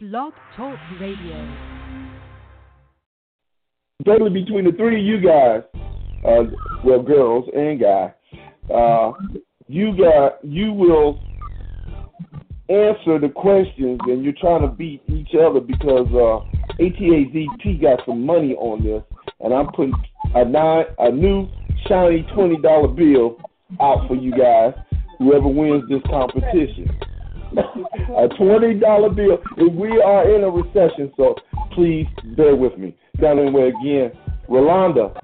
Blog Talk Radio. Totally between the three of you guys, uh, well, girls and guy, uh, you got you will answer the questions, and you're trying to beat each other because uh, ATAZT got some money on this, and I'm putting a nine a new shiny twenty dollar bill out for you guys. Whoever wins this competition a twenty dollar bill. And we are in a recession, so please bear with me. Down anyway again, Rolanda.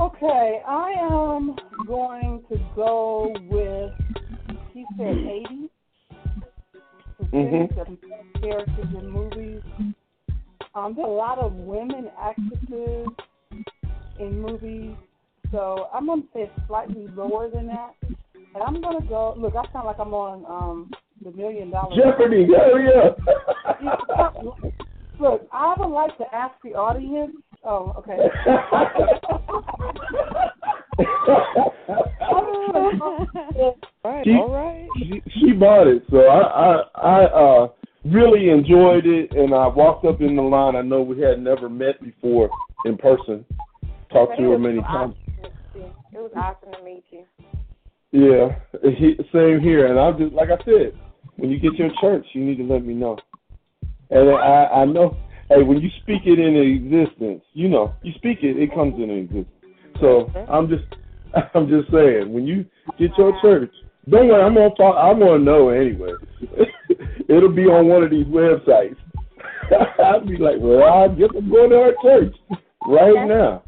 Okay, I am going to go with. He said eighty. Mm-hmm. Characters in movies. Um, there are a lot of women actresses in movies, so I'm going to say slightly lower than that. And I'm gonna go. Look, I sound like I'm on um the Million Dollar Jeopardy. Hell yeah. look, I would like to ask the audience. Oh, okay. right, she, all right. She, she bought it, so I I, I uh, really enjoyed it, and I walked up in the line. I know we had never met before in person, talked to her many times. It was awesome to meet you. Yeah, he, same here. And I'm just like I said, when you get your church, you need to let me know. And I, I know, hey, when you speak it into existence, you know, you speak it, it comes into existence. So I'm just, I'm just saying, when you get your church, don't worry, I'm gonna, follow, I'm gonna know anyway. It'll be on one of these websites. I'll be like, well, I guess I'm going to our church right now.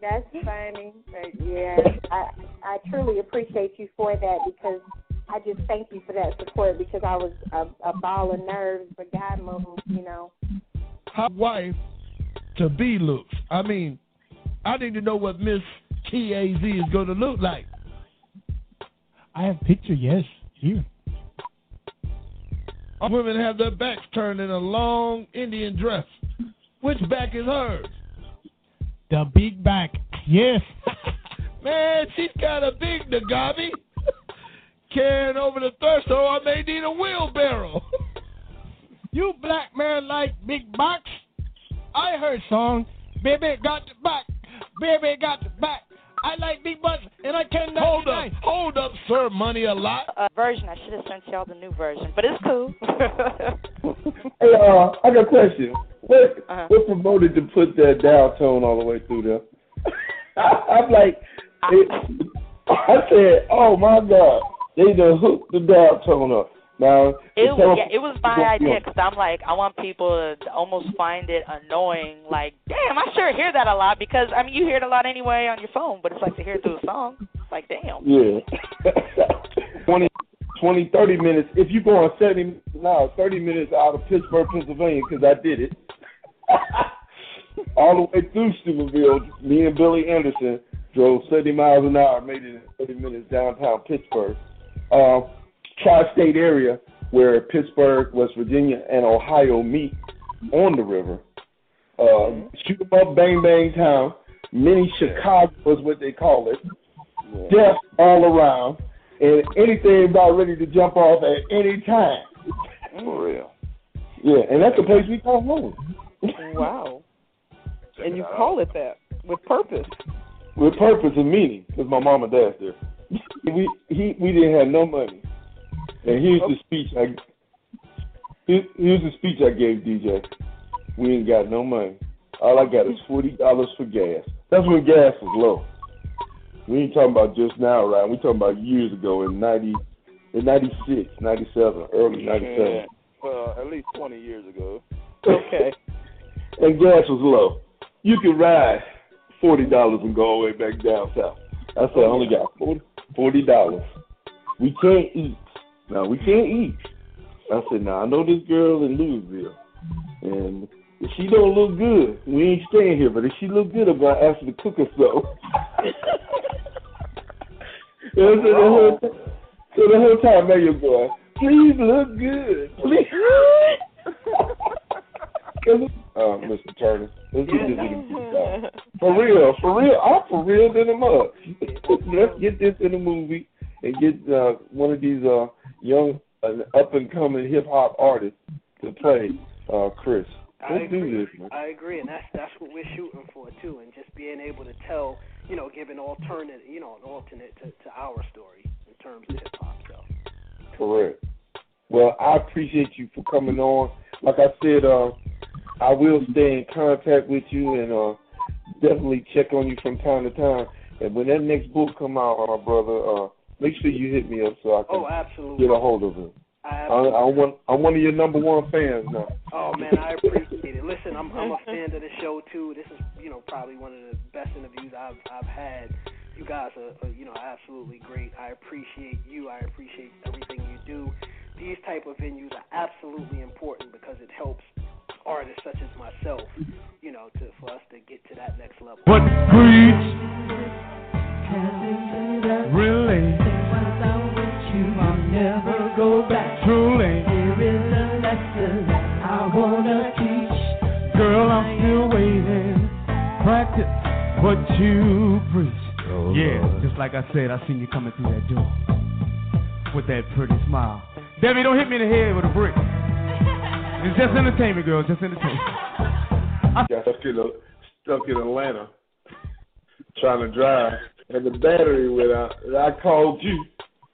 That's funny. But yeah, I I truly appreciate you for that because I just thank you for that support because I was a, a ball of nerves, but God moved, you know. How wife to be looks. I mean, I need to know what Miss TAZ is going to look like. I have picture, yes, here. Women have their backs turned in a long Indian dress. Which back is hers? The big back, yes. Man, she's got a big Nagabi. Carrying over the threshold, I may need a wheelbarrow. you black man like big box? I heard song, baby got the back, baby got the back. I like big butts, and I cannot Hold up, hold up, sir. Money a lot. Uh, version. I should have sent y'all the new version, but it's cool. Hey, uh, I got a question. What Uh-huh. what promoted to put that down tone all the way through there? I'm like, it, I said, oh my god, they done hooked the down tone up. Now It was yeah, it was my idea because I'm like I want people to almost find it annoying. Like, damn, I sure hear that a lot because I mean you hear it a lot anyway on your phone, but it's like to hear it through a song. It's like, damn. Yeah. 20, 20, 30 minutes. If you go on 70 now, 30 minutes out of Pittsburgh, Pennsylvania, because I did it. All the way through Steubenville, me and Billy Anderson drove 70 miles an hour, made it in 30 minutes downtown Pittsburgh. Uh, tri-state area where Pittsburgh, West Virginia, and Ohio meet on the river. Uh, shoot 'em up, bang bang town. Mini Chicago is what they call it. Death all around, and anything about ready to jump off at any time. For real. Yeah, and that's the place we call home. Wow. And you call it that with purpose. With purpose and meaning, because my mom and dad's there. we he we didn't have no money, and here's the speech I here, here's the speech I gave DJ. We ain't got no money. All I got is forty dollars for gas. That's when gas was low. We ain't talking about just now, right? We talking about years ago in ninety, in ninety six, ninety seven, early ninety seven. Yeah. Well, at least 20 years ago. Okay. and gas was low. You could ride forty dollars and go all the way back down south. I said I only got forty dollars. We can't eat. No, we can't eat. I said, now I know this girl in Louisville, and if she don't look good, we ain't staying here. But if she look good, I'm gonna ask her to cook us. And so the whole, oh. so the whole time, man, you're going, please look good, please. uh, Mr. Turner, let's get this in the For real, for real, I'm for real than a mug. Let's get this in the movie and get uh, one of these uh, young an up and coming hip hop artists to play uh, Chris. I Let's agree. do this, man. I agree, and that's that's what we're shooting for too, and just being able to tell, you know, give an alternate, you know, an alternate to, to our story in terms of hip hop. So Correct. Well, I appreciate you for coming on. Like I said, uh, I will stay in contact with you and uh, definitely check on you from time to time. And when that next book come out, my brother, uh, make sure you hit me up so I can oh, absolutely. get a hold of it. I I, absolutely. I want I'm one of your number one fans now. Oh man, I appreciate it. Listen, I'm I'm a fan of the show too. This is you know probably one of the best interviews I've I've had. You guys are, are you know absolutely great. I appreciate you. I appreciate everything you do. These type of venues are absolutely important because it helps artists such as myself, you know, to for us to get to that next level. What breeds really never go back. Here is a lesson I wanna teach. girl I'm still waiting practice what you preach Oh, yeah just like I said I seen you coming through that door with that pretty smile Debbie don't hit me in the head with a brick it's just entertainment girl just entertainment Got stuck in, a, stuck in Atlanta trying to drive, and the battery went out. And I called you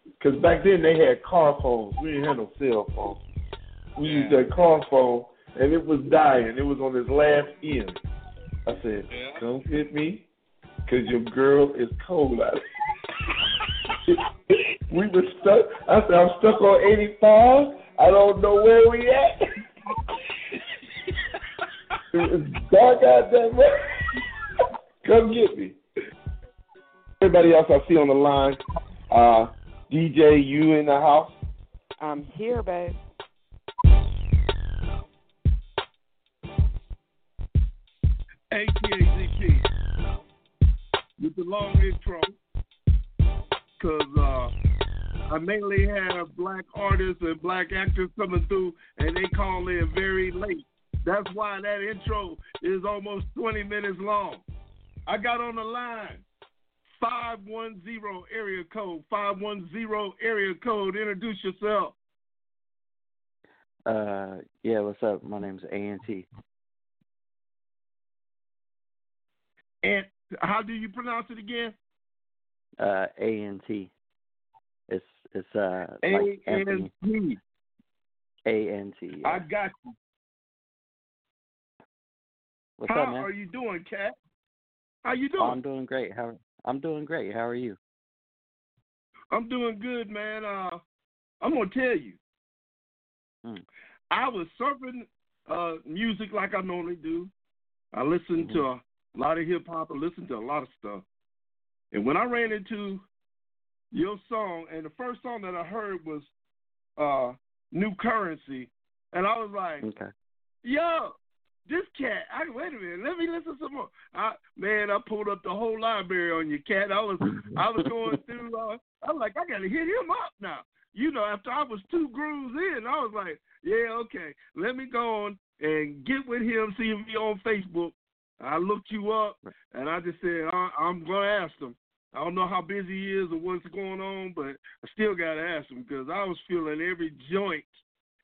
because back then they had car phones. We didn't have no cell phones. We used that car phone, and it was dying. It was on its last end. I said, "Come hit me, cause your girl is cold out." we were stuck. I said, "I'm stuck on 85. I don't know where we at." it was dark out there. Come get me. Everybody else I see on the line, uh, DJ, you in the house? I'm here, babe. ATAZP with the long intro because uh, I mainly have black artists and black actors coming through, and they call in very late. That's why that intro is almost 20 minutes long. I got on the line 510 area code, 510 area code. Introduce yourself. Uh, yeah, what's up? My name's A.N.T. And how do you pronounce it again? Uh, A.N.T. It's it's uh like Anthony. A-N-T. A.N.T. I got you. What's How up, man? are you doing, Cat? How you Oh, doing? I'm doing great. How I'm doing great. How are you? I'm doing good, man. Uh, I'm gonna tell you. Hmm. I was surfing uh, music like I normally do. I listened to a lot of hip hop. I listened to a lot of stuff. And when I ran into your song, and the first song that I heard was uh, "New Currency," and I was like, Okay. "Yo, this cat! I wait a minute, let me listen some more." I, man, I pulled up the whole library on your cat. I was I was going through. Uh, I was like, I gotta hit him up now. You know, after I was two grooves in, I was like, yeah, okay, let me go on and get with him, see if he on Facebook. I looked you up, and I just said I, I'm gonna ask him. I don't know how busy he is or what's going on, but I still gotta ask him because I was feeling every joint.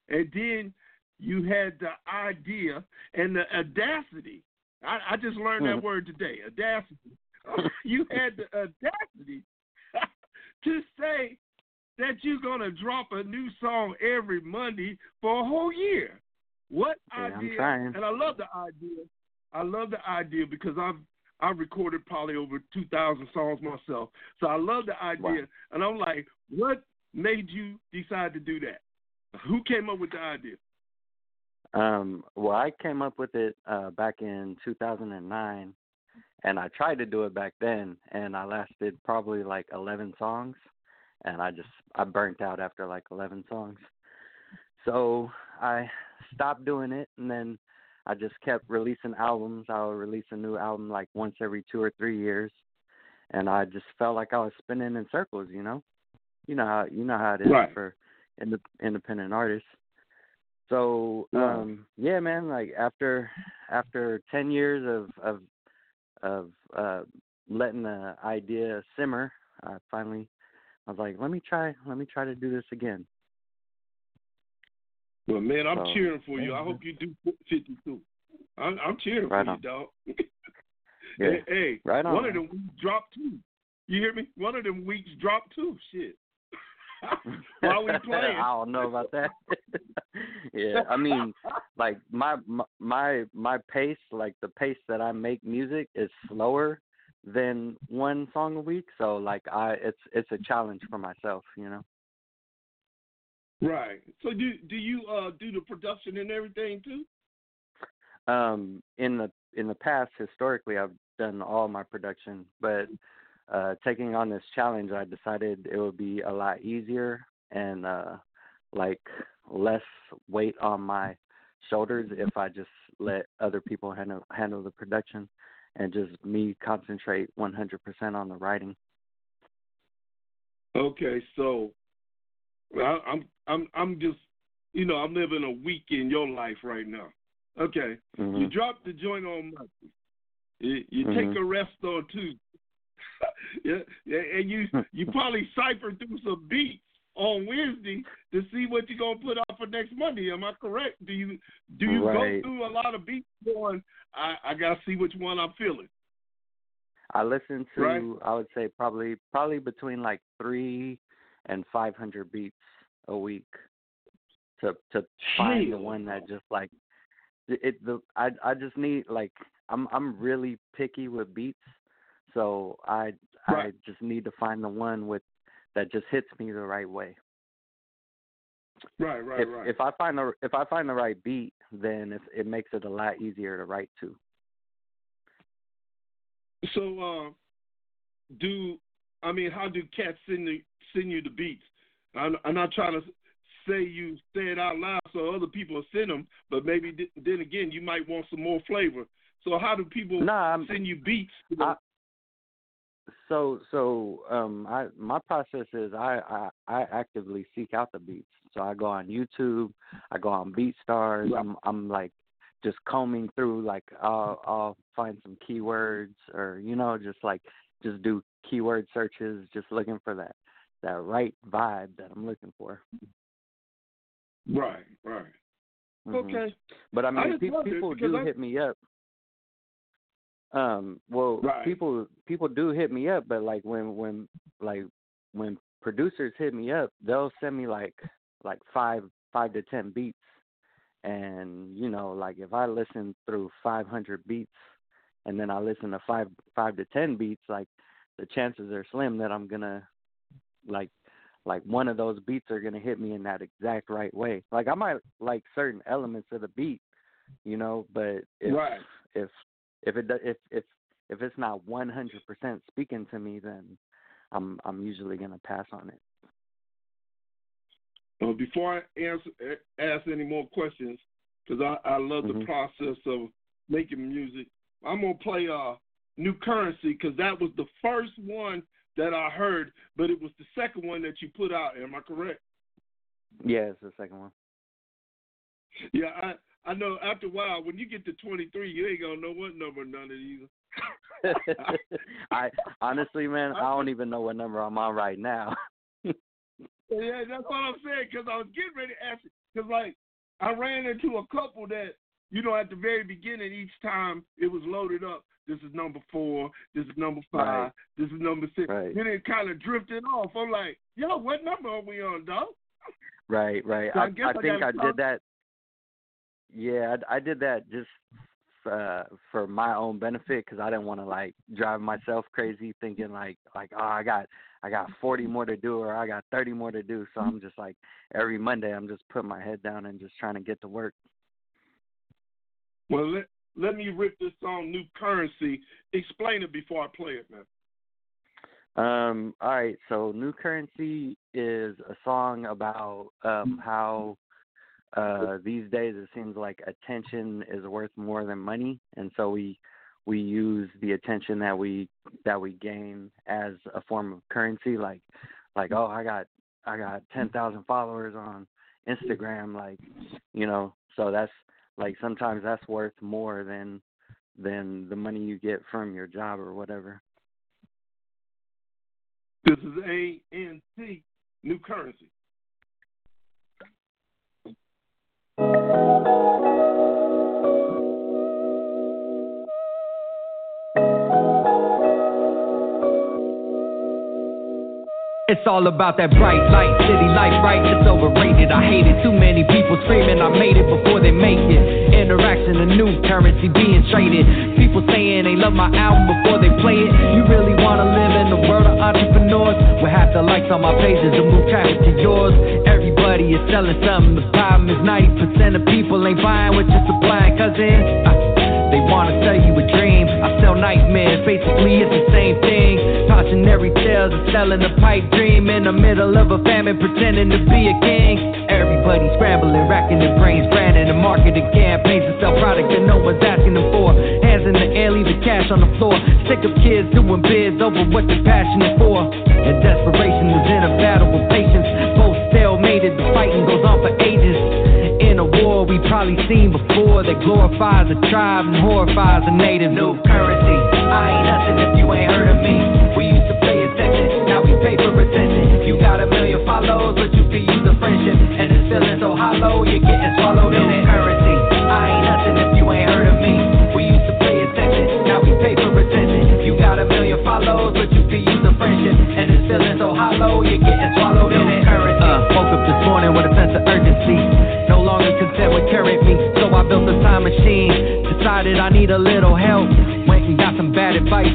And then you had the idea and the audacity. I, I just learned that Mhm. word today, audacity. you had the audacity to say that you're gonna drop a new song every Monday for a whole year. What Yeah, I'm idea? trying. And I love the idea. I love the idea because I've I've recorded probably over two thousand songs myself. So I love the idea. Wow. And I'm like, what made you decide to do that? Who came up with the idea? Um, well, I came up with it uh, back in 2009, and I tried to do it back then, and I lasted probably like 11 songs, and I just I burnt out after like 11 songs. So I stopped doing it, and then I just kept releasing albums. I would release a new album like once every two or three years, and I just felt like I was spinning in circles. You know, you know how you know how it is Right. for indep- independent artists. So um yeah, man, like after after 10 years of of of uh letting the idea simmer, I finally I was like, let me try let me try to do this again. Well, man, I'm So, cheering for you. I hope you do 52. I'm, I'm cheering Right for on. you, dog. Yeah. Hey, hey, Right on, one of man. them weeks dropped too. You hear me? One of them weeks dropped too. Shit. While we playing. I don't know about that. yeah, I mean, like my my- my my pace, like the pace that I make music is slower than one song a week. So like I, it's it's a challenge for myself, you know. Right. So do do you uh do the production and everything too? Um, in the in the past, historically, I've done all my production, but uh, taking on this challenge, I decided it would be a lot easier and uh, like less weight on my shoulders if I just let other people handle handle the production and just me concentrate 100% on the writing. Okay, so I, I'm I'm I'm just you know I'm living a week in your life right now. Okay, you Mhm. drop the joint on Monday. You, you Mhm. take a rest on Tuesday. yeah, and you you probably cipher through some beats on Wednesday to see what you're gonna put out for next Monday. Am I correct? Do you do you Right. go through a lot of beats going? I I gotta see which one I'm feeling. I listen to Right. I would say probably probably between like 3 and 500 beats a week to to find the one that just like it the I I just need like I'm I'm really picky with beats. So I I just need to find the one with that just hits me the right way. Right, right, if right. if I find the if I find the right beat, then it it makes it a lot easier to write to. So, uh, do I mean how do cats send the, send you the beats? I'm, I'm not trying to say you say it out loud so other people send them, but maybe th- then again you might want some more flavor. So how do people I'm- send you beats? I- So so um I my process is I, I I actively seek out the beats. So I go on YouTube, I go on BeatStars. I'm I'm like just combing through like I'll I'll find some keywords or you know just like just do keyword searches just looking for that that right vibe that I'm looking for. right, right. Mhm. Okay. But I I mean, just pe- people do I- hit me up. Um, well, Right. people people do hit me up, but like when when like when producers hit me up, they'll send me like like five five to ten beats, and you know like if I listen through five hundred beats, and then I listen to five five to ten beats, like the chances are slim that I'm gonna like like one of those beats are gonna hit me in that exact right way. Like I might like certain elements of the beat, you know, but if Right. if if it if if if it's not one hundred percent speaking to me, then I'm I'm usually gonna pass on it. Uh, before I answer, ask any more questions, because I, I love the Mhm. process of making music, I'm gonna play uh, "New Currency" because that was the first one that I heard, but it was the second one that you put out. Am I correct? Yeah, it's the second one. Yeah, I I know. After a while, when you get to 23, you ain't gonna know what number none of these. I honestly, man, I don't even know what number I'm on right now. Yeah, that's what I'm saying. Because I was getting ready to ask. Because like I ran into a couple that you know at the very beginning each time it was loaded up. This is number four. This is number five. Right. This is number six. Right. Then it kind of drifted off. I'm like, yo, what number are we on, dog? Right, right. So I I, I think I did that. Yeah, I, I did that just uh, for my own benefit because I didn't want to like drive myself crazy, thinking like like oh I got I got 40 more to do or I got 30 more to do. So I'm just like every Monday I'm just putting my head down and just trying to get to work. Well, let let me rip this song, New Currency. Explain it before I play it, man. Um, all right, so New Currency is a song about um how uh these days it seems like attention is worth more than money and so we we use the attention that we that we gain as a form of currency like like oh I got I got 10,000 followers on Instagram like you know so that's like sometimes that's worth more than than the money you get from your job or whatever. This is A N T, New Currency. It's all about that bright light, city life, right? It's overrated. I hate it. Too many people screaming, I made it before they make it. Interaction, a new currency being traded. People saying they love my album before they play it. You really wanna live in the world of entrepreneurs? With half the likes on my pages to move traffic to yours. Everybody is selling something. The problem is 90% of people ain't buying what you're supplying, cousin. They wanna sell you a dream. I sell nightmares, basically it's thing. Cautionary tales of selling a pipe dream in the middle of a famine, pretending to be a king. Everybody scrambling, racking their brains, branding and marketing campaigns to sell product that no one's asking them for. Hands in the air, leave the cash on the floor. Sick of kids doing bids over what they're passionate for. And desperation is in a battle with patience. Both stalemated, the fighting goes on for ages. In a war we probably seen before that glorifies a tribe and horrifies a native. New currency, hollow, you're getting swallowed in it. Currency, I ain't nothing if you ain't heard of me. We used to pay attention, now we pay for attention. You got a million follows, but you could use a friendship. And it's feeling so hollow, you're getting swallowed in it. Currency. Uh, woke up this morning with a sense of urgency. No longer content with current me, so I built a time machine. Decided I need a little help. Went and got some bad advice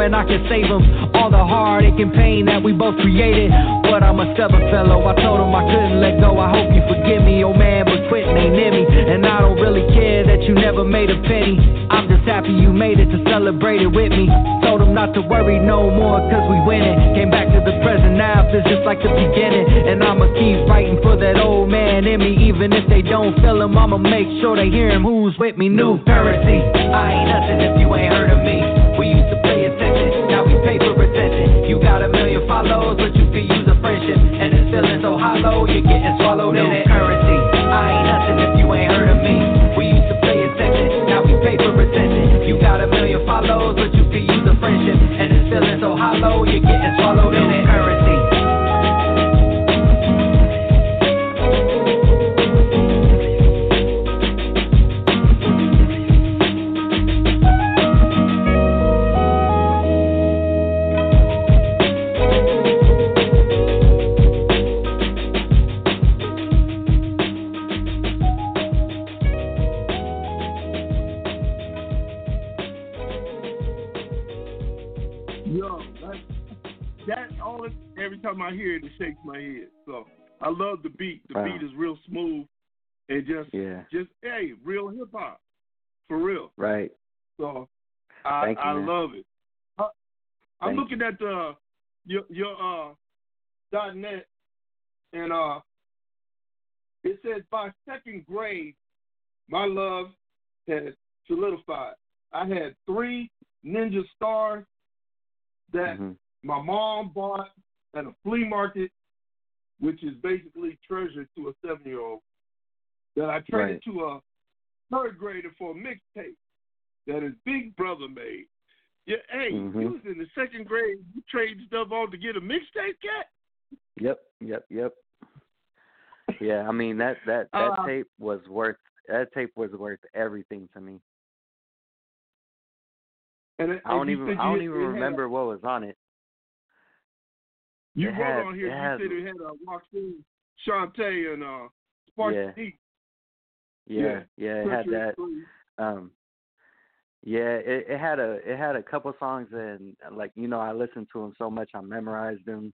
and I can save him all the heartache and pain that we both created. But I'm a stubborn fellow. I told him I couldn't let go. I hope you forgive me, oh man, but quitting ain't in me. And I don't really care that you never made a penny. I'm just happy you made it to celebrate it with me. Told him not to worry no more, cause we winning. Came back to the present now, feels just like the beginning. And I'ma keep fighting for that old man in me. Even if they don't feel him, I'ma make sure they hear him. Who's with me? New currency. I ain't nothing if you ain't heard of me. Hollow, you're getting swallowed in it. Currency. I ain't nothing if you ain't heard of me. We used to pay attention, now we pay for attention. You got a million follows, but you could use a friendship. And it's feeling so hollow, you're getting Thank you, I man. love it. I, I'm looking at the your your uh dot net and uh it says by second grade my love had solidified. I had three ninja stars that Mhm. my mom bought at a flea market, which is basically treasure to a seven year old, that I traded Right. to a third grader for a mixtape that his big brother made. Yeah, hey, Mhm. you was in the second grade, you trading stuff on to get a mixtape, cat? Yep, yep, yep. Yeah, I mean that that that Uh, tape was worth that tape was worth everything to me. And, I don't even I don't even remember what was on it. You It wrote on here, it you said it had a uh, Joaquin, Shanté, and uh, Sparky Yeah. D. Yeah, yeah, it had that. Um yeah, it, it had a it had a couple songs and uh, like you know I listened to them so much I memorized them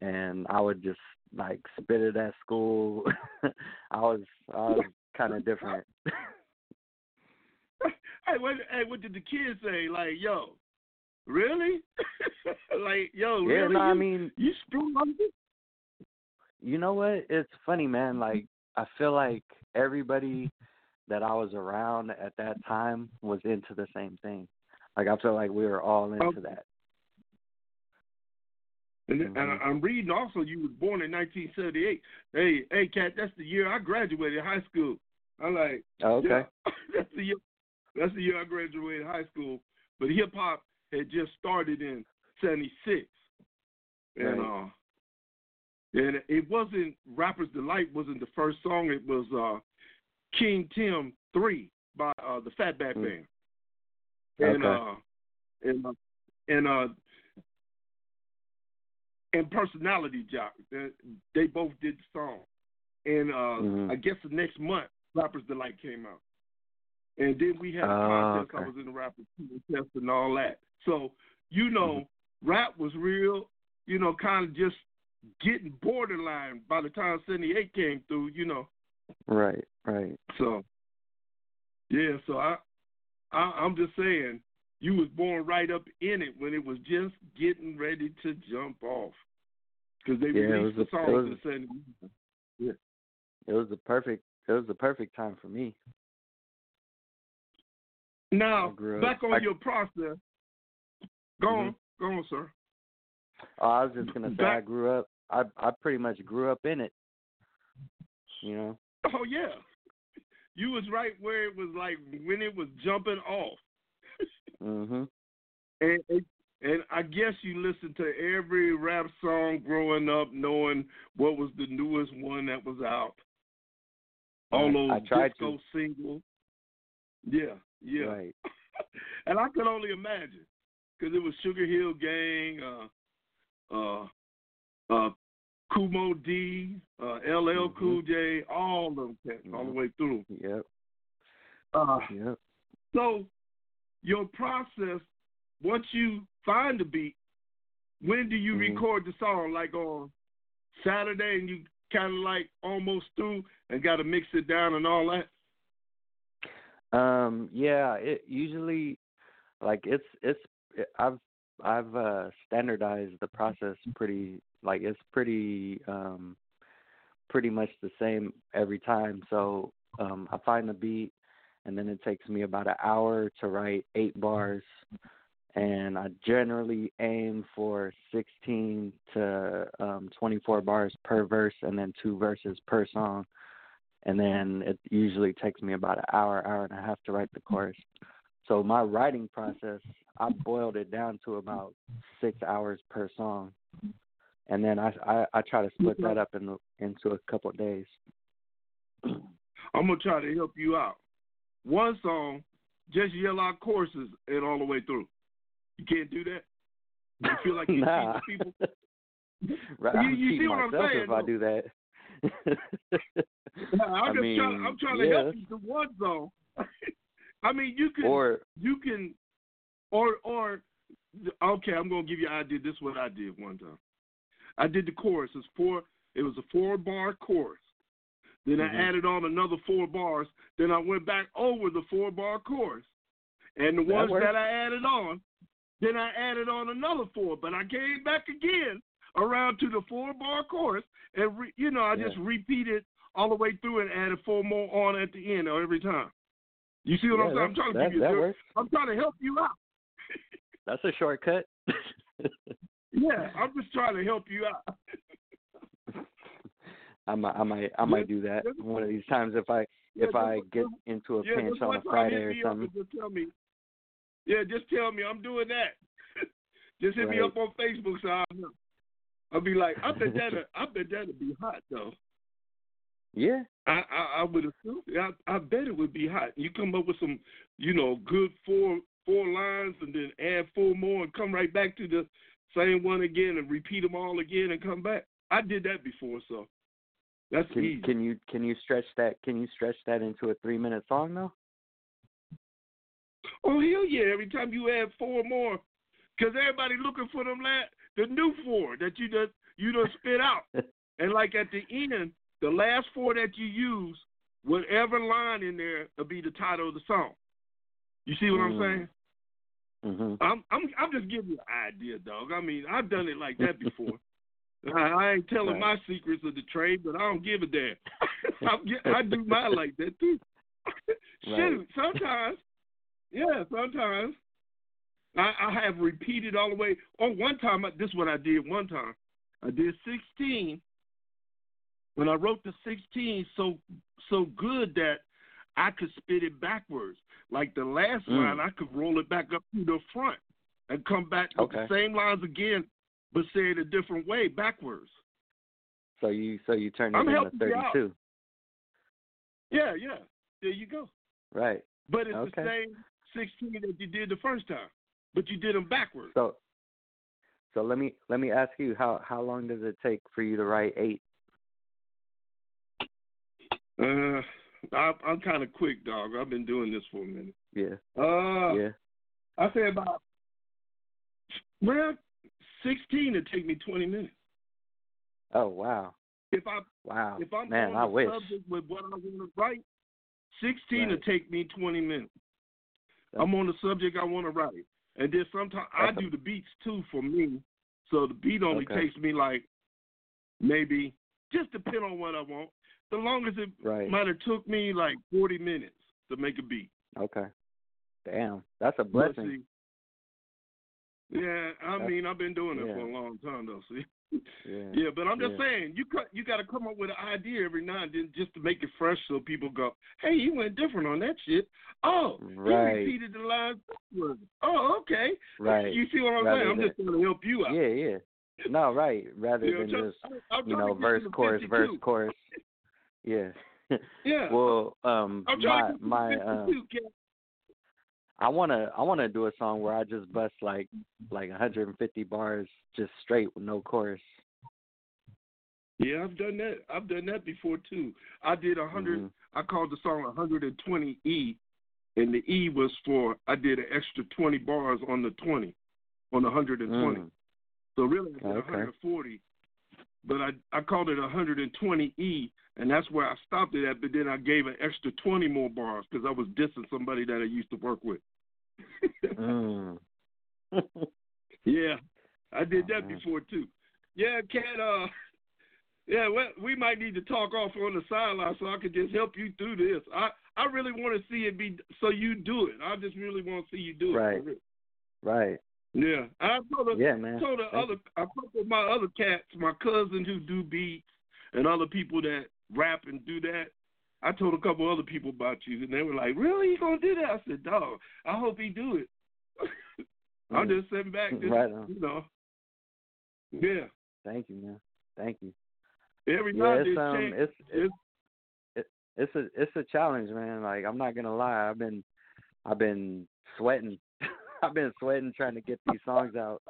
and I would just like spit it at school. I was I was kind of different. Hey, what, hey, what did the kids say? Like, yo, really? like, yo, Yeah, really? no, I mean- you screw on? You know what? It's funny, man. Like I feel like everybody that I was around at that time was into the same thing. Like I feel like we were all into Okay. that. And, and Mhm. I'm reading also you was born in 1978. Hey, hey, cat, that's the year I graduated high school. I'm like, Oh, okay. yeah, that's the year. That's the year I graduated high school. But hip hop had just started in '76, and Right. uh, and it wasn't Rapper's Delight wasn't the first song. It was uh, King Tim Three by uh, the Fatback Mm. Band. and Okay. uh, and uh, and uh, and personality jock. They, both did the song, and uh, Mhm. I guess the next month, Rappers Delight came out, and then we had a Oh, contest. okay. I was in the Rappers contest and all that. So you know, Mm-hmm. rap was real. You know, kind of just getting borderline by the time '78 came through. You know. Right, right. So, yeah. So I, I, I'm just saying, you was born right up in it when it was just getting ready to jump off, because they Yeah, released the it was- in the '70s. Yeah. It was the perfect. It was the perfect time for me. Now I grew up- back on I- your process. Go Mhm. on, go on, sir. Oh, I was just gonna say I grew up. I I pretty much grew up in it. You know. Oh yeah, you was right where it was like when it was jumping off. Mhm. And, and I guess you listened to every rap song growing up, knowing what was the newest one that was out. All I- those disco to. singles. Yeah, yeah. Right. and I could only imagine because it was Sugarhill Gang, uh, uh, uh, Kool Moe Dee, uh, LL Mm-hmm. Cool J, all of them cats all the way through. Yep. Uh, Yep. so your process, once you find the beat, when do you Mhm. record the song? Like on Saturday, and you kind of like almost through, and got to mix it down and all that. Um. Yeah. It usually, like it's it's it, I've I've uh standardized the process pretty like it's pretty um pretty much the same every time. So um I find the beat and then it takes me about an hour to write eight bars and I generally aim for 16 to um 24 bars per verse and then two verses per song. And then it usually takes me about an hour hour and a half to write the chorus. So my writing process i boiled it down to about six hours per song and then i i, I try to split mm-hmm. that up in, into a couple of days I'm gonna try to help you out. One song, just yell out choruses and all the way through. You can't do that. You feel like you nah cheat people. right, You- I'm you see what I'm myself saying, if i do that I'm I just mean, trying. I'm trying to help you to one song. I mean, you can. Or- you can, or or okay. I'm gonna give you an idea. This is what I did one time. I did the chorus. It's four. It was a four bar chorus. Then Mhm. I added on another four bars. Then I went back over the four bar chorus, and the That ones works. that I added on, then I added on another four. But I came back again around to the four bar chorus, and re, you know I just repeated all the way through and added four more on at the end every time. You see what I'm saying? I'm trying to that- give you. I'm trying to help you out. that's a shortcut Yeah, I'm just trying to help you out. I might, I might, I might do that one of these times if I if Yeah, I get into a yeah, pinch on a Friday or something. Just tell me. Yeah, just tell me I'm doing that. just hit me up on Facebook so I know. I'll be like, I bet that I bet that'd be hot though. Yeah, I, I I would assume. I I bet it would be hot. You come up with some, you know, good four four lines, and then add four more, and come right back to the same one again, and repeat them all again, and come back. I did that before, so that's can easy. can you can you stretch that can you stretch that into a three minute song though? Oh hell yeah! Every time you add four more, because everybody looking for them last, the new four that you just you just spit out, and like at the end, the last four that you use, whatever line in there will be the title of the song. You see what I'm Mm. saying? Hmm I'm I'm I'm just giving you an idea, dog. I mean, I've done it like that before. I, I ain't telling my secrets of the trade, but I don't give a damn. I'm, I do mine like that too. Shoot, sometimes, yeah, sometimes I, I have repeated all the way. Oh, one time, I- this is what I did. One time, I did 16. When I wrote the 16 so so good that I could spit it backwards. Like the last Mm. line, I could roll it back up to the front and come back with the same lines again, but say it a different way backwards. So you so you turned it I'm into thirty two, Yeah, yeah. There you go. right? But it's Okay. the same sixteen that you did the first time, but you did them backwards. So, so let me let me ask you how how long does it take for you to write eight? Uh, I, I'm kind of quick, dog. I've been doing this for a minute. Yeah. Uh, yeah. I say about well, sixteen to take me twenty minutes. Oh wow. If I Wow. if I'm Man, on I the wish. subject with what I want to write, sixteen Right. would take me twenty minutes. I'm on the subject I want to write, and then sometimes I do the beats too for me. So the beat only Okay. takes me like maybe just depend on what I want. The longest it Right. might have took me like forty minutes to make a beat. Okay. Damn, that's a blessing. yeah, I That's- mean I've been doing it yeah. for a long time though. See. Yeah. Yeah, but I'm just Yeah. saying you cut, you got to come up with an idea every now and then just to make it fresh, so people go, "Hey, you went different on that shit." Oh, Right. you repeated the lines. Oh, okay. Right. You see what I'm Rather saying? I'm than- just trying to help you out. Yeah, yeah. No, right. Rather You know, than just- just you know verse chorus 52. verse chorus. Yeah. Yeah. well, um, I'm my trying to get to my the 52, Ken. I wanna I wanna do a song where I just bust like like 150 bars just straight with no chorus. Yeah, I've done that. I've done that before too. I did a 100 Mhm. I called the song 120 E, and the E was for I did an extra 20 bars on the 20, on the 120. Mm. So really, I did Okay. 140. But I I called it 120 E, and that's where I stopped it at. But then I gave an extra 20 more bars because I was dissing somebody that I used to work with. Mm. Yeah, I did that man. before too. Yeah, Cat. Uh, yeah, well, we might need to talk off on the sideline so I could just help you through this. I I really want to see it be so you do it. I just really want to see you do it. Right. for real. right. Yeah, I told the, Yeah, man. told the Thank other I talked with my other cats, my cousins who do beats, and other people that rap and do that. I told a couple other people about you, and they were like, "Really, you gonna do that?" I said, "Dog, I hope he do it." I'm Mm. just sitting back, just, Right on. you know. Yeah, Thank you, man. Thank you. every Yeah, it's um change. it's It's, it's a it's a challenge, man. Like I'm not gonna lie, I've been I've been sweating. I've been sweating trying to get these songs out.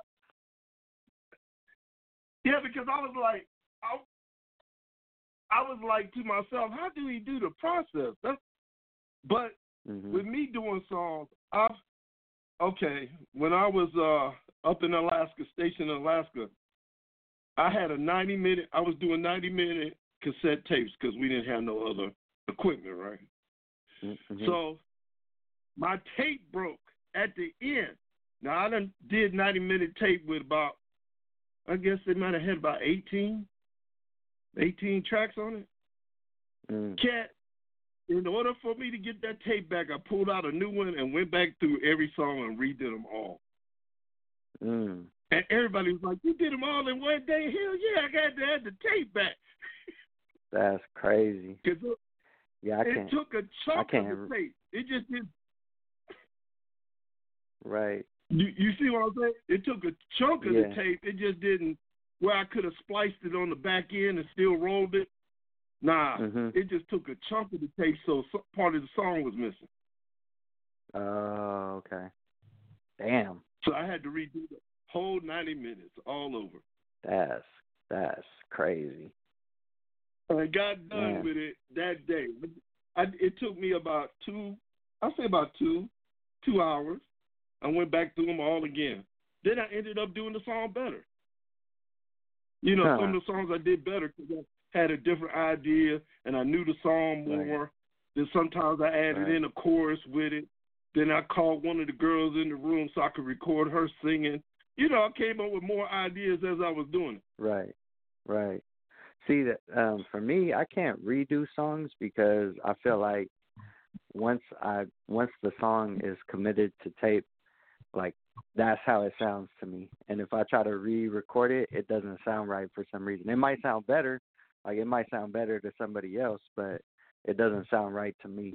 yeah, because I was like, I, I was like to myself, how do he do the process? That's, but hmm with me doing songs, I okay. When I was uh up in Alaska, stationed in Alaska, I had a ninety minute. I was doing ninety minute cassette tapes because we didn't have no other equipment, right? hmm So my tape broke at the end. Now I done did ninety minute tape with about I guess they might have had about 18, 18 tracks on it. mm. Cat, in order for me to get that tape back, I pulled out a new one and went back through every song and redid them all. Mm. And everybody was like, "You did them all in one day? Hell yeah! I got to have the tape back That's crazy. it, Yeah, I it can't. took a chunk of the tape. It just did. Right. You, you see what I'm saying? It took a chunk of Yeah. the tape. It just didn't where I could have spliced it on the back end and still rolled it. Nah, Mhm. it just took a chunk of the tape, so part of the song was missing. Oh, okay. Damn. So I had to redo the whole 90 minutes all over. That's that's crazy. I got done with it that day. I, it took me about two, I say about two, two hours. I went back through them all again. Then I ended up doing the song better. You know, Huh. some of the songs I did better because I had a different idea and I knew the song Right. more. Then sometimes I added Right. in a chorus with it. Then I called one of the girls in the room so I could record her singing. You know, I came up with more ideas as I was doing it. Right. Right. See that um for me I can't redo songs because I feel like once I once the song is committed to tape, like that's how it sounds to me. And if I try to re record it, it doesn't sound right for some reason. It might sound better, like it might sound better to somebody else, but it doesn't sound right to me.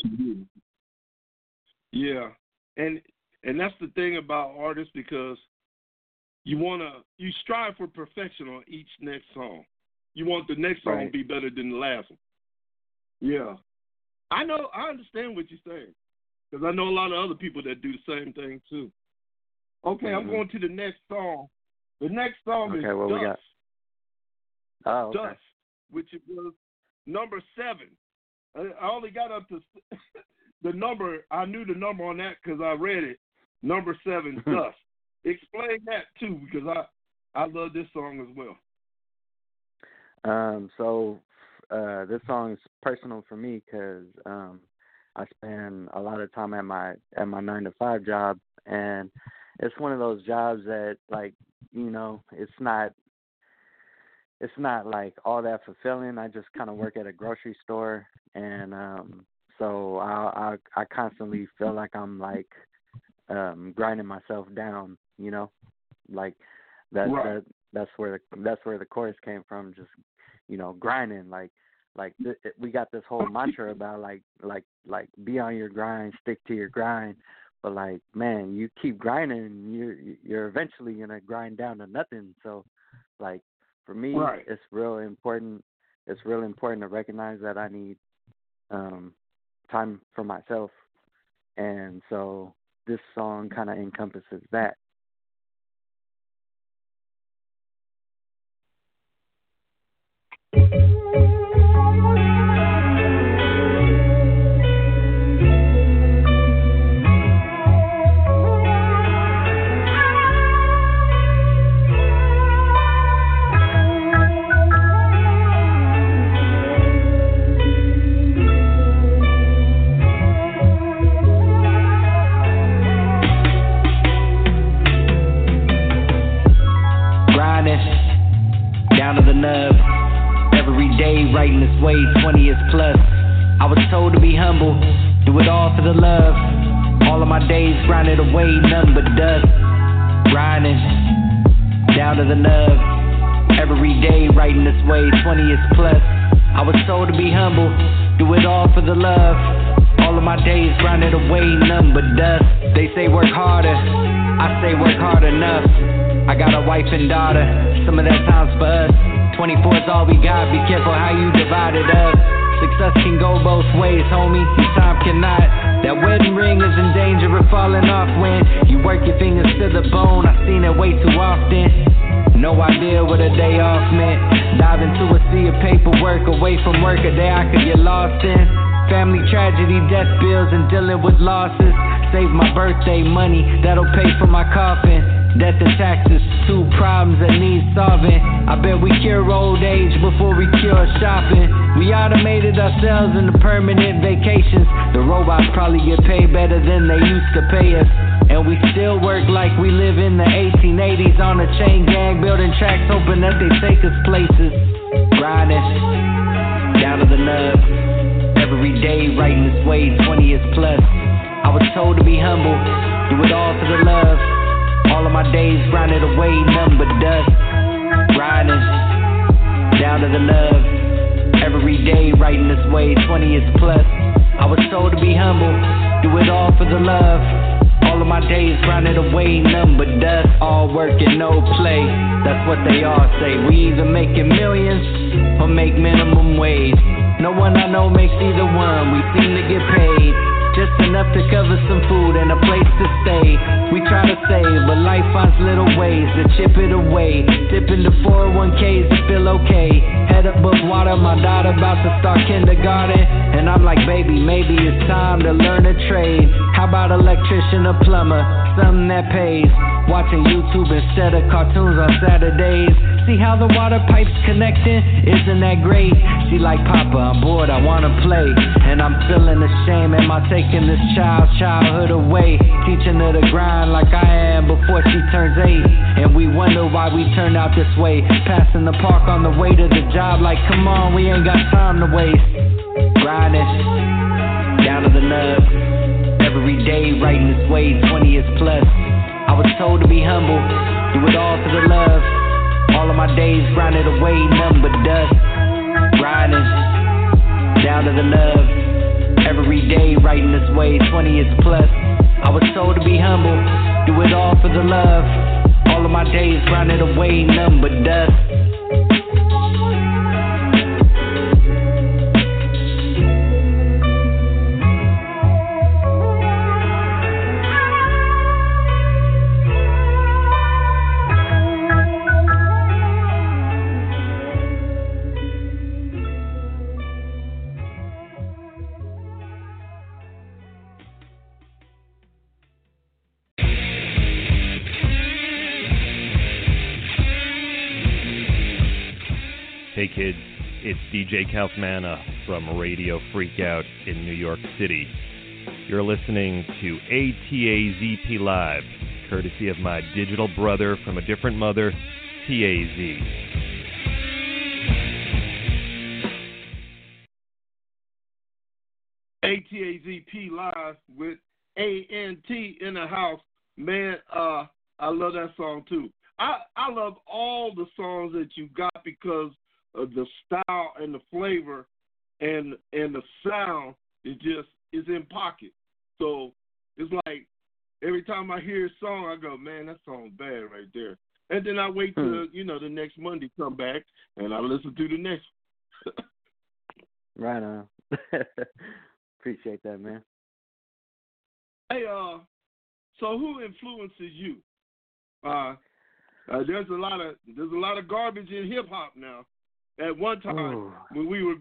Yeah, and and that's the thing about artists because you wanna you strive for perfection on each next song. You want the next song to be better than the last one. Yeah, I know. I understand what you're saying. because I know a lot of other people that do the same thing too. Okay, I'm Mhm. going to the next song. The next song is Okay, got? Dust. Oh, okay. Dust, which was number seven. I, I only got up to the number. I knew the number on that because I read it. Number seven, Dust. Explain that too, because I I love this song as well. Um, so uh, this song is personal for me because um, I spend a lot of time at my at my nine to five job, and it's one of those jobs that like you know it's not it's not like all that fulfilling. I just kind of work at a grocery store, and um, so I, I I constantly feel like I'm like um grinding myself down, you know, like that Right. that that's where the that's where the chorus came from. Just you know, grinding like like th- we got this whole mantra about like like like be on your grind, stick to your grind. But like man, you keep grinding, you're you're eventually gonna grind down to nothing. So like for me, Right. it's real important. It's really important to recognize that I need um time for myself, and so this song kind of encompasses that. Wife and daughter, some of that time's for us. 24 is all we got, be careful how you divide it up. Success can go both ways, homie, time cannot. That wedding ring is in danger of falling off when you work your fingers to the bone. I've seen it way too often. No idea what a day off meant. Dive into a sea of paperwork, away from work, a day I could get lost in. Family tragedy, death bills, and dealing with losses. Save my birthday money, that'll pay for my coffin. Death and taxes, two problems that need solving. I bet we cure old age before we cure shopping. We automated ourselves into permanent vacations. The robots probably get paid better than they used to pay us. And we still work like we live in the 1880s on a chain gang, building tracks, hoping that they take us places. Grinding down to the nub. Every day writing this way, 20 years plus. I was told to be humble, do it all for the love. All of my days grinded away, none but dust. Grinding down to the nub. Every day writing this way, 20 years plus. I was told to be humble, do it all for the love. All of my days grinded away, none but dust. All work and no play. That's what they all say. We either making millions or make minimum wage. No one I know makes either one. We seem to get paid. Just enough to cover some food and a place to stay. We try to save, but life finds little ways to chip it away. Dip into 401ks to feel okay. Head above water, my daughter about to start kindergarten. And I'm like, baby, maybe it's time to learn a trade. How about electrician or plumber? Something that pays. Watching YouTube instead of cartoons on Saturdays. See how the water pipes connecting? Isn't that great? She like, Papa, I'm bored, I wanna play. And I'm feeling ashamed. Am I taking this child's childhood away? Teaching her to grind like I am before she turns eight. And we wonder why we turned out this way. Passing the park on the way to the job, like, come on, we ain't got time to waste. Grinding down to the nub. Every day writing this way, 20 years plus. I was told to be humble, do it all for the love. All of my days grinded away, but dust. Grinding down to the nub. Every day writing this way, 20 years plus. I was told to be humble, do it all for the love. All of my days grinded away, but dust. Kids, it's DJ Kaufmana from Radio Freakout in New York City. You're listening to ATAZP Live, courtesy of my digital brother from a different mother, TAZ. ATAZP live with ANT in the house. Man, uh, I love that song too. I I love all the songs that you got because of the style and the flavor and and the sound is just is in pocket. So it's like every time I hear a song, I go, man, that song bad right there. And then I wait till you know the next Monday come back and I listen to the next. right on. Appreciate that, man. Hey, uh, so who influences you? Uh, uh, there's a lot of there's a lot of garbage in hip hop now. At one time, Ooh. when we were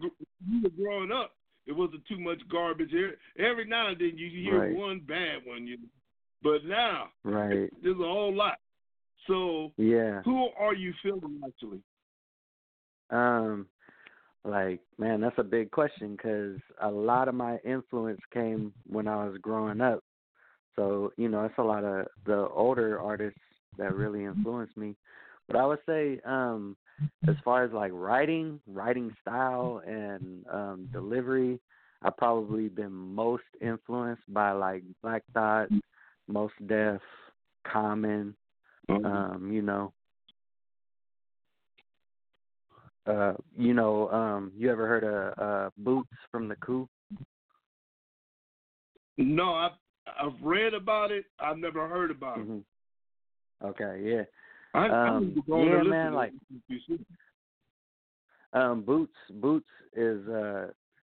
we were growing up, it wasn't too much garbage. Every now and then you hear Right. one bad one, you know. But now, Right. there's a whole lot. So, Yeah. who are you feeling actually? Um, like man, that's a big question because a lot of my influence came when I was growing up. So you know, it's a lot of the older artists that really influenced me. But I would say, um, as far as like writing, writing style, and um, delivery, I've probably been most influenced by like Black Thought, Mos Def, Common. Um, you know, uh, you know, um, you ever heard of uh, Boots from the Coup? No, I've I've read about it. I've never heard about it. Mhm. Okay, yeah. I, I Um, need to go yeah, man, like um, Boots. Boots is a,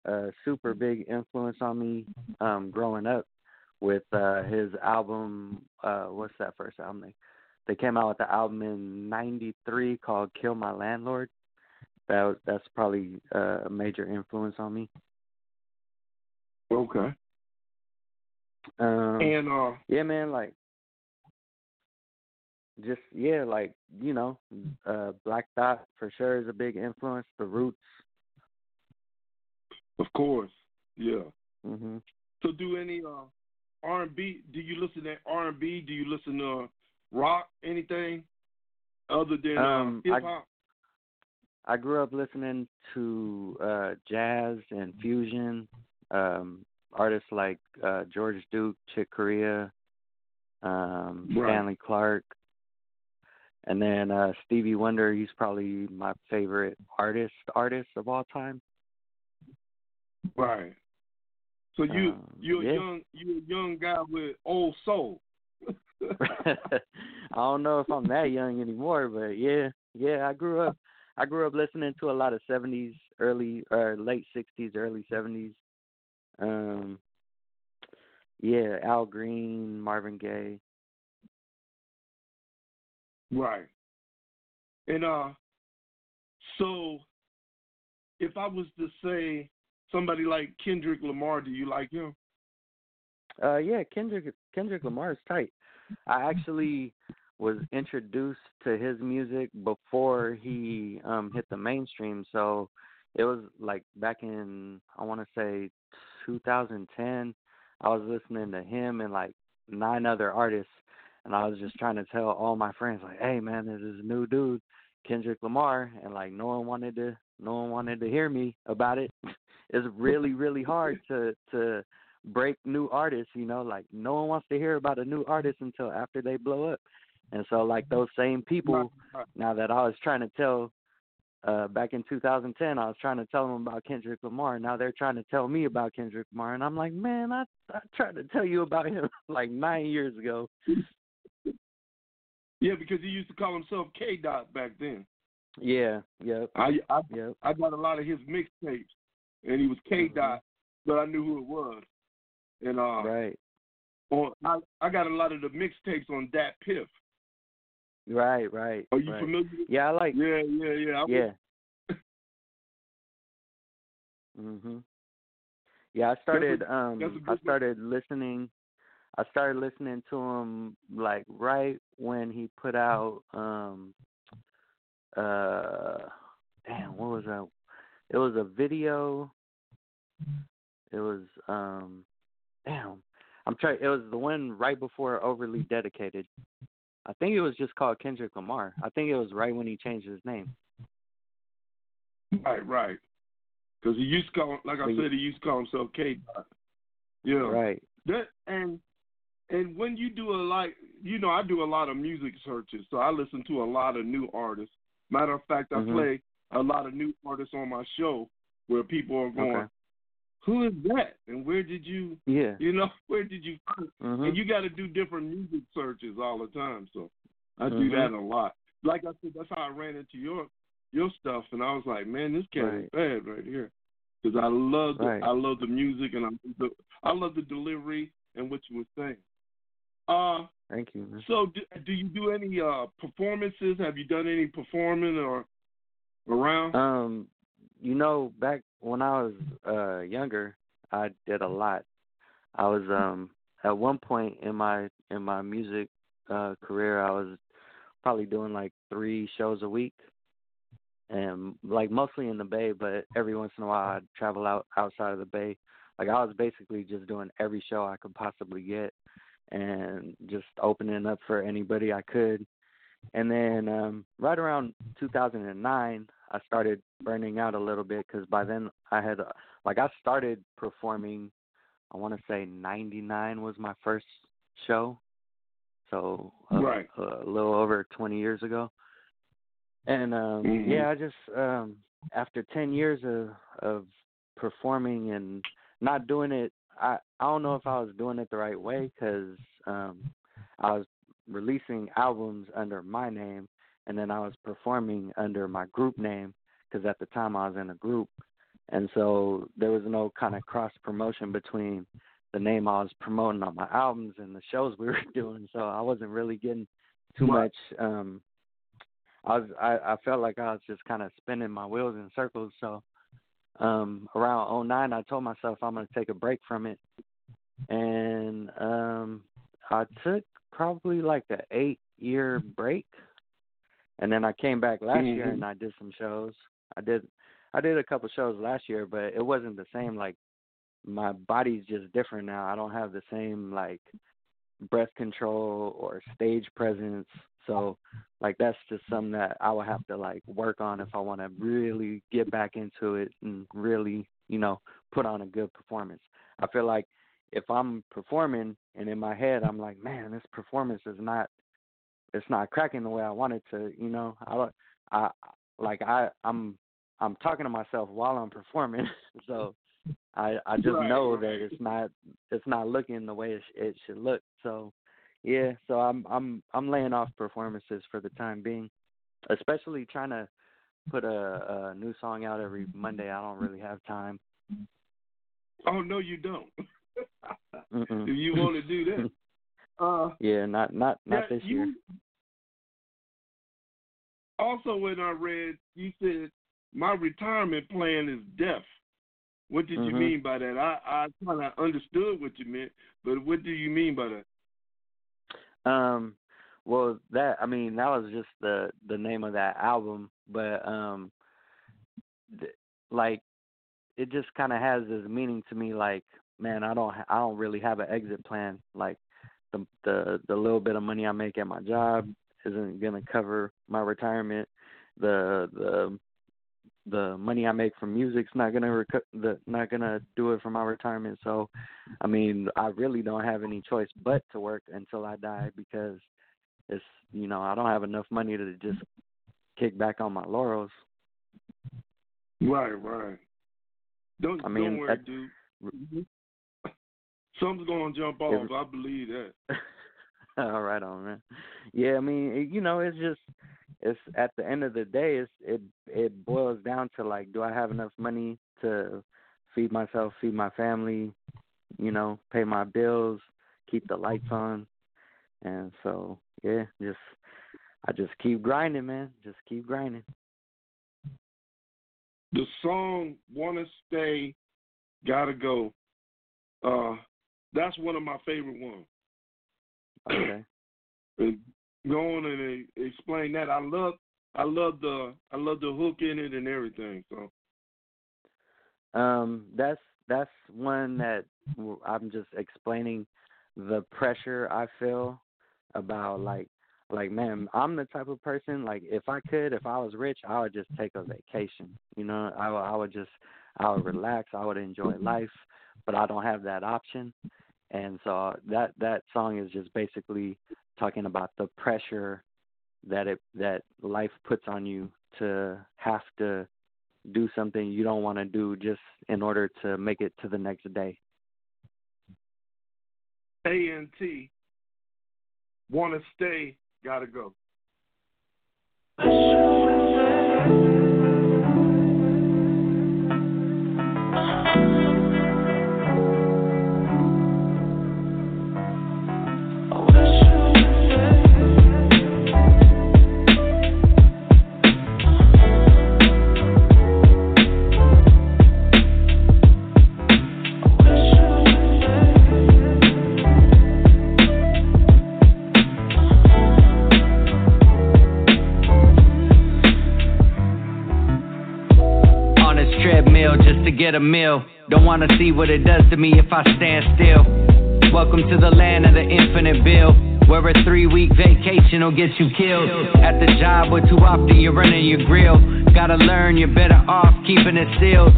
a super big influence on me um, growing up. With uh, his album, uh, what's that first album? They they came out with the album in '93 called "Kill My Landlord." That was, that's probably uh, a major influence on me. Okay. Um, And uh, yeah, man, like just yeah, like you know, uh Black Thought for sure is a big influence. The Roots. of course, yeah. hmm So, do any uh R and B? Do you listen to R and B? Do you listen to rock? Anything other than Um, uh, I- hip hop? I grew up listening to uh jazz and fusion. Um artists like uh George Duke, Chick Corea, um Right. Stanley Clarke. And then uh Stevie Wonder, he's probably my favorite artist artist of all time. Right. So you Um, you're yeah. a young you're a young guy with old soul. I don't know if I'm that young anymore, but yeah, yeah, I grew up I grew up listening to a lot of seventies, early or late sixties, early seventies. Um yeah, Al Green, Marvin Gaye. Right. And uh so if I was to say somebody like Kendrick Lamar, do you like him? Uh yeah, Kendrick Kendrick Lamar is tight. I actually was introduced to his music before he um hit the mainstream, so it was like back in I want to say 2010. I was listening to him and like nine other artists, and I was just trying to tell all my friends like, "Hey man, there's this new dude, Kendrick Lamar," and like no one wanted to no one wanted to hear me about it. it's really really hard to to break new artists, you know, like no one wants to hear about a new artist until after they blow up. And so like those same people now that I was trying to tell uh back in 2010 I was trying to tell them about Kendrick Lamar. Now they're trying to tell me about Kendrick Lamar and I'm like, "Man, I I tried to tell you about him like 9 years ago." Yeah, because he used to call himself K Dot back then. Yeah, yeah. I I Yep. I got a lot of his mixtapes, and he was K Dot, but I knew who it was. And uh, Mm-hmm. Right. on I I got a lot of the mixtapes on Dat Piff. Right, right. Are you right. familiar? Yeah, I like Yeah, yeah, yeah. I was- Yeah. mhm. Yeah, I started um that's a good I one. started listening I started listening to him like right when he put out um uh damn, what was a it was a video. It was um, damn. I'm trying. It was the one right before Overly Dedicated. I think it was just called Kendrick Lamar. I think it was right when he changed his name. Right, right. Because he used to call, like I But said, he used to call himself K. Yeah. Right. That and and when you do a like, you know, I do a lot of music searches, so I listen to a lot of new artists. Matter of fact, I Mhm. play a lot of new artists on my show where people are going, Okay. "Who is that? And where did you, Yeah. you know, where did you find?" Mhm. And you got to do different music searches all the time. So I do Mhm. that a lot. Like I said, that's how I ran into your your stuff, and I was like, "Man, this cat is bad right here." Because I love the, Right. I love the music and I the, I love the delivery and what you were saying. Uh, Thank you. Man. so do, do you do any uh performances? Have you done any performing or around? Um, you know, back when I was uh younger, I did a lot. I was um at one point in my in my music uh career, I was probably doing like three shows a week, and like mostly in the Bay, but every once in a while I'd travel out outside of the Bay. Like I was basically just doing every show I could possibly get, and just opening up for anybody I could. And then um right around 2009, I started burning out a little bit because by then I had uh, like I started performing. I want to say '99 was my first show, so a, Right. a little over 20 years ago. And um Mhm. yeah, I just um after 10 years of of performing and not doing it, I I don't know if I was doing it the right way because um I was releasing albums under my name and then I was performing under my group name because at the time I was in a group, and so there was no kind of cross promotion between the name I was promoting on my albums and the shows we were doing. So I wasn't really getting too much. um I was I, I felt like I was just kind of spinning my wheels in circles. So um around 09, I told myself I'm going to take a break from it, and um I took probably like a eight year break and then I came back last year Mhm. and I did some shows. I did I did a couple shows last year, but it wasn't the same like my body's just different now. I don't have the same like breath control or stage presence. So like that's just something that I will have to like work on if I want to really get back into it and really, you know, put on a good performance. I feel like if I'm performing and in my head I'm like, man, this performance is not it's not cracking the way I want it to, you know. I don't I like I I'm I'm talking to myself while I'm performing. so I I just Right, know that it's not it's not looking the way it, sh- it should look. So yeah, so I'm I'm I'm laying off performances for the time being, especially trying to put a, a new song out every Monday. I don't really have time. Oh no, you don't. If you want to do that, uh, yeah, not not not this you- year. Also, when I read, you said my retirement plan is death. What did you Mhm. mean by that? I I kind of understood what you meant, but what do you mean by that? Um, well, that I mean that was just the the name of that album, but um, th- like it just kind of has this meaning to me. Like, man, I don't ha- I don't really have an exit plan. Like the the the little bit of money I make at my job isn't gonna cover my retirement. The the the money I make from music's not gonna reco- the not gonna do it for my retirement. So, I mean, I really don't have any choice but to work until I die because it's you know I don't have enough money to just kick back on my laurels. Right, right. Don't I mean, don't worry, that- dude. Mm-hmm. Something's gonna jump off. I believe that. Right, on man. Yeah, I mean, you know, it's just it's at the end of the day, it's it it boils down to like, do I have enough money to feed myself, feed my family, you know, pay my bills, keep the lights on, and so yeah, just I just keep grinding, man. Just keep grinding. The song "Wanna Stay, Gotta Go." Uh, that's one of my favorite ones. Okay. And go on and uh, explain that. I love I love the I love the hook in it and everything. So Um, that's that's one that I'm just explaining the pressure I feel about like like man, I'm the type of person like if I could, if I was rich, I would just take a vacation. You know, I would, I would just I would relax, I would enjoy life, but I don't have that option. And so uh, that that song is just basically talking about the pressure that it that life puts on you to have to do something you don't want to do just in order to make it to the next day. ANT wanna stay, gotta go. Get a meal. Don't wanna see what it does to me if I stand still. Welcome to the land of the infinite bill. Where a three week vacation will get you killed. At the job where too often you're running your grill. Gotta learn you're better off keeping it sealed.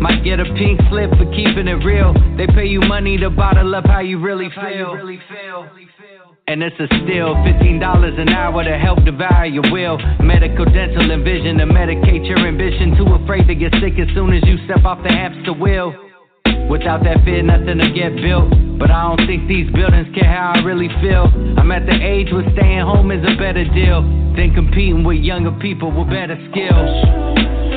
Might get a pink slip for keeping it real. They pay you money to bottle up how you really feel. And this is still $15 an hour to help devour your will. Medical, dental, and vision to medicate your ambition. Too afraid to get sick as soon as you step off the hamster wheel. Without that fear, nothing to get built. But I don't think these buildings care how I really feel. I'm at the age where staying home is a better deal than competing with younger people with better skills.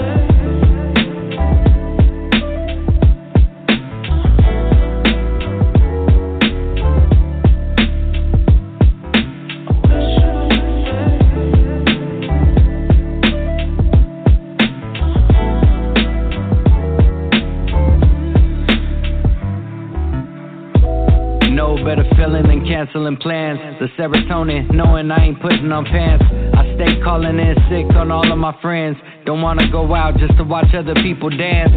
Canceling plans. The serotonin, knowing I ain't putting on pants. I stay calling in sick on all of my friends. Don't wanna go out just to watch other people dance.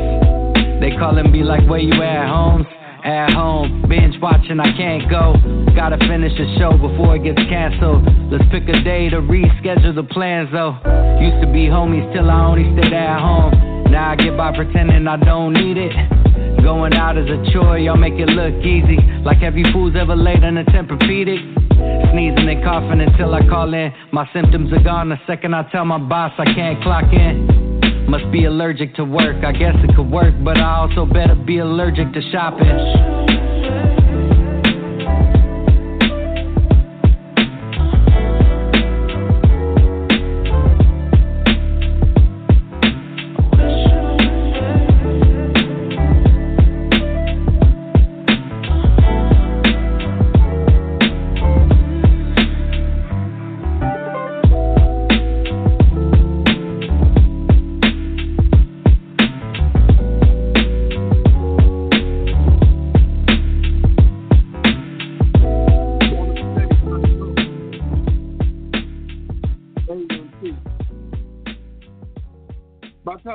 They call and be like, Where you at, Holmes? At home, binge watching, I can't go. Gotta finish the show before it gets canceled. Let's pick a day to reschedule the plans though. Used to be homies till I only stayed at home. Now I get by pretending I don't need it. Going out is a chore, y'all make it look easy. Like you fools ever laid on a Tempur-Pedic? Sneezing and coughing until I call in. My symptoms are gone the second I tell my boss I can't clock in. Must be allergic to work, I guess it could work, but I also better be allergic to shopping.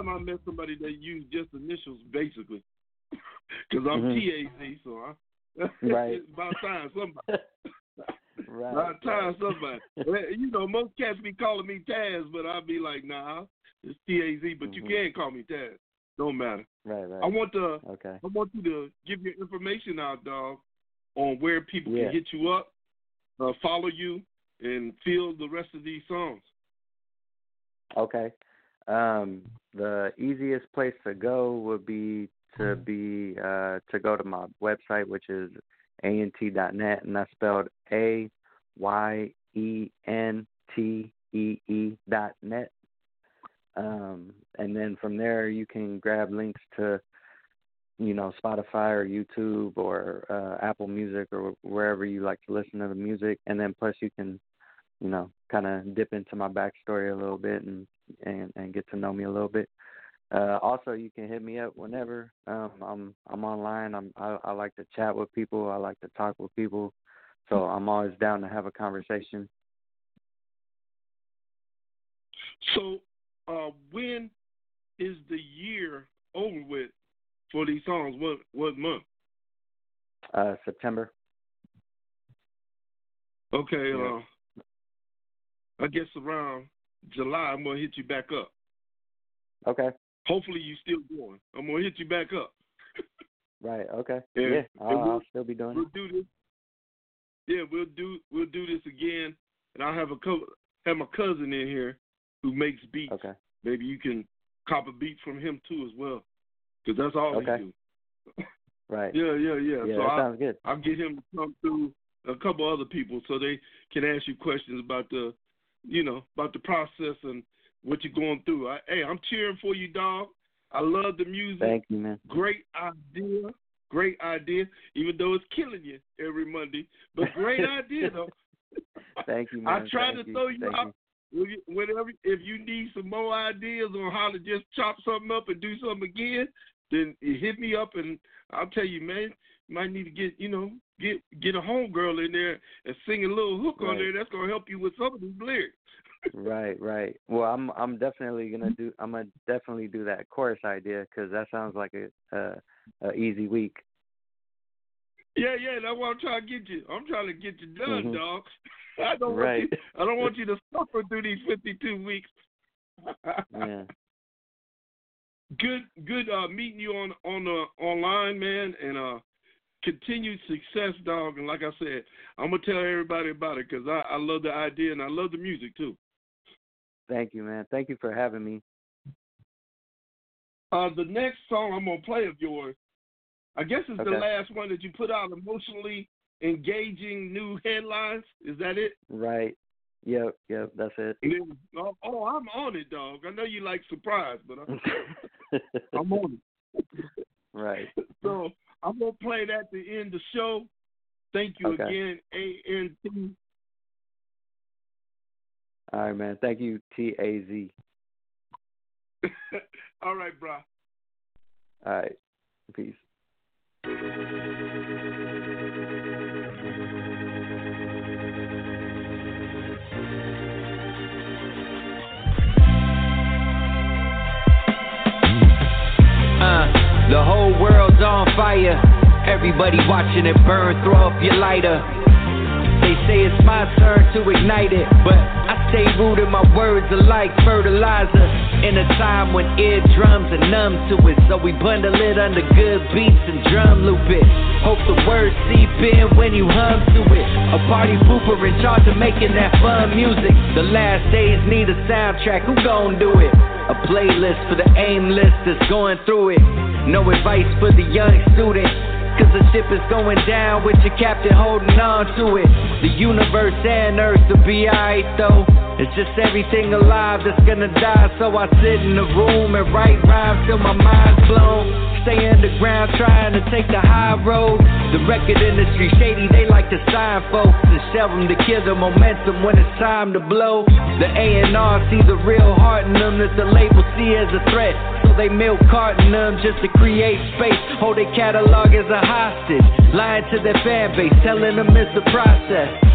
Time I met somebody that used just initials, basically, because I'm Mhm. TAZ, so I, Right. it's about time somebody. Right. About time somebody. You know, most cats be calling me Taz, but I'll be like, nah, it's TAZ, but you Mhm. can call me Taz. Don't matter. Right, right. I want to. Okay. I want you to give your information out, dog, on where people Yeah. can hit you up, uh, follow you, and feel the rest of these songs. Okay. Um, the easiest place to go would be to be uh, to go to my website, which is ayentee.net, and that's spelled A Y E N T E E dot net. Um, and then from there, you can grab links to, you know, Spotify or YouTube or uh, Apple Music or wherever you like to listen to the music. And then plus, you can, you know, kind of dip into my backstory a little bit and and and get to know me a little bit. Uh, also, you can hit me up whenever. Um, I'm I'm online. I'm I, I like to chat with people. I like to talk with people. So I'm always down to have a conversation. So, uh, when is the year over with for these songs? What what month? Uh, September. Okay. Yeah. Uh, I guess around July, I'm gonna hit you back up. Okay. Hopefully, you still going. I'm gonna hit you back up. Right. Okay. And- yeah. I'll, we'll- I'll still be doing We'll it. do this. Yeah, we'll do we'll do this again, and I'll have a couple have my cousin in here who makes beats. Okay. Maybe you can cop a beat from him too as well, because that's all Okay. he do. Right. Yeah, yeah, yeah. Yeah, so that I, sounds good. I'll get him to come through a couple other people so they can ask you questions about the, you know, about the process and what you're going through. I, hey, I'm cheering for you, dog. I love the music. Thank you, man. Great idea. Great idea. Even though it's killing you every Monday, but great idea though. Thank you, I man. try Thank to you. throw you Thank out. You- Whenever, if you need some more ideas on how to just chop something up and do something again, then hit me up and I'll tell you, man. Might need to get, you know, get get a homegirl in there and sing a little hook on there. That's gonna help you with some of these lyrics. Right, right. Well, I'm I'm definitely gonna do I'm gonna definitely do that chorus idea because that sounds like a, a a easy week. Yeah, yeah, that's what I'm trying to get you. I'm trying to get you done, Mhm. dog. I don't Right. want you. I don't want you to suffer through these 52 weeks. Yeah. good good uh meeting you on on uh online man and uh continued success dog and like i said i'm gonna tell everybody about it because i i love the idea and i love the music too Thank you, man. Thank you for having me. uh the next song i'm gonna play of yours i guess it's the last one that you put out emotionally engaging new headlines is that it Right. Yep, yep, that's it. Then, oh, oh i'm on it dog i know you like surprise but i'm, I'm on it right. So I'm gonna play that to end the show. Thank you Okay. again, A N T. All right, man. Thank you, T A Z. All right, bro. All right. Peace. The whole world's on fire. Everybody watching it burn, throw up your lighter. They say it's my turn to ignite it, but I stay rooted, my words are like fertilizer. In a time when eardrums are numb to it, so we bundle it under good beats and drum loop it. Hope the words seep in when you hum to it. A party pooper in charge of making that fun music. The last days need a soundtrack, who gon' do it? A playlist for the aimless that's going through it. No advice for the young student. Cause the ship is going down with your captain holding on to it. The universe and earth will be alright though. It's just everything alive that's gonna die. So I sit in the room and write rhymes till my mind's blown. Stay underground trying to take the high road. The record industry shady, they like to sign folks and shelve them to kill the momentum when it's time to blow. The A&R see the real heart in them that the label see as a threat. So they milk carton them just to create space. Hold their catalog as a hostage. Lying to their fan base, telling them it's the process.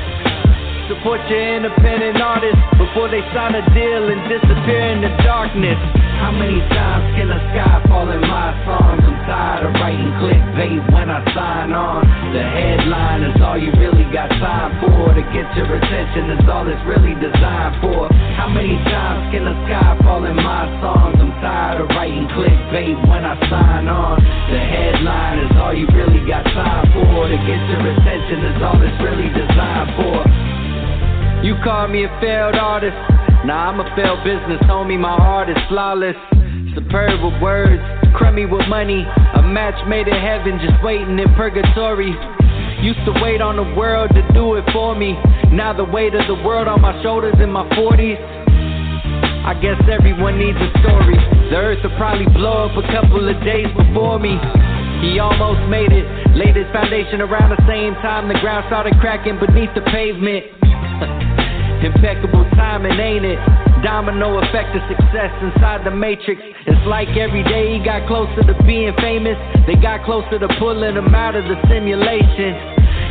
Support your independent artists before they sign a deal and disappear in the darkness. How many times can the sky fall in my songs? I'm tired of writing clickbait when I sign on. The headline is all you really got time for. To get your attention is all it's really designed for. How many times can the sky fall in my songs? I'm tired of writing clickbait when I sign on. The headline is all you really got time for. To get your attention is all it's really designed for. You call me a failed artist. Nah, I'm a failed business, homie. My heart is flawless. Superb with words, crummy with money. A match made in heaven, just waiting in purgatory. Used to wait on the world to do it for me. Now the weight of the world on my shoulders in my 40s. I guess everyone needs a story. The earth will probably blow up a couple of days before me. He almost made it. Laid his foundation around the same time the ground started cracking beneath the pavement. Impeccable timing, ain't it? Domino effect of success inside the matrix. It's like every day he got closer to being famous. They got closer to pulling him out of the simulation.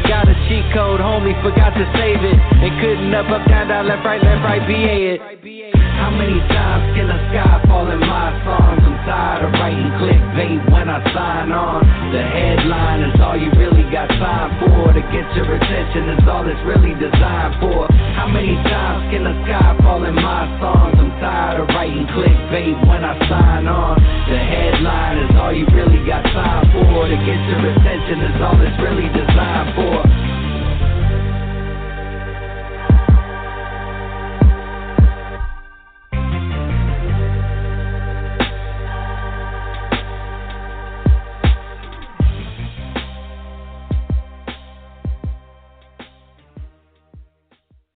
Got a cheat code, homie, forgot to save it. And couldn't up, up, down, down, left, right, left, right, BA it. How many times can the sky fall in my songs? I'm tired of writing clickbait when I sign on. The headline is all you really got time for. To get your attention is all it's really designed for. How many times can the sky fall in my songs? I'm tired of writing clickbait when I sign on. The headline is all you really got time for. To get your attention is all it's really designed for.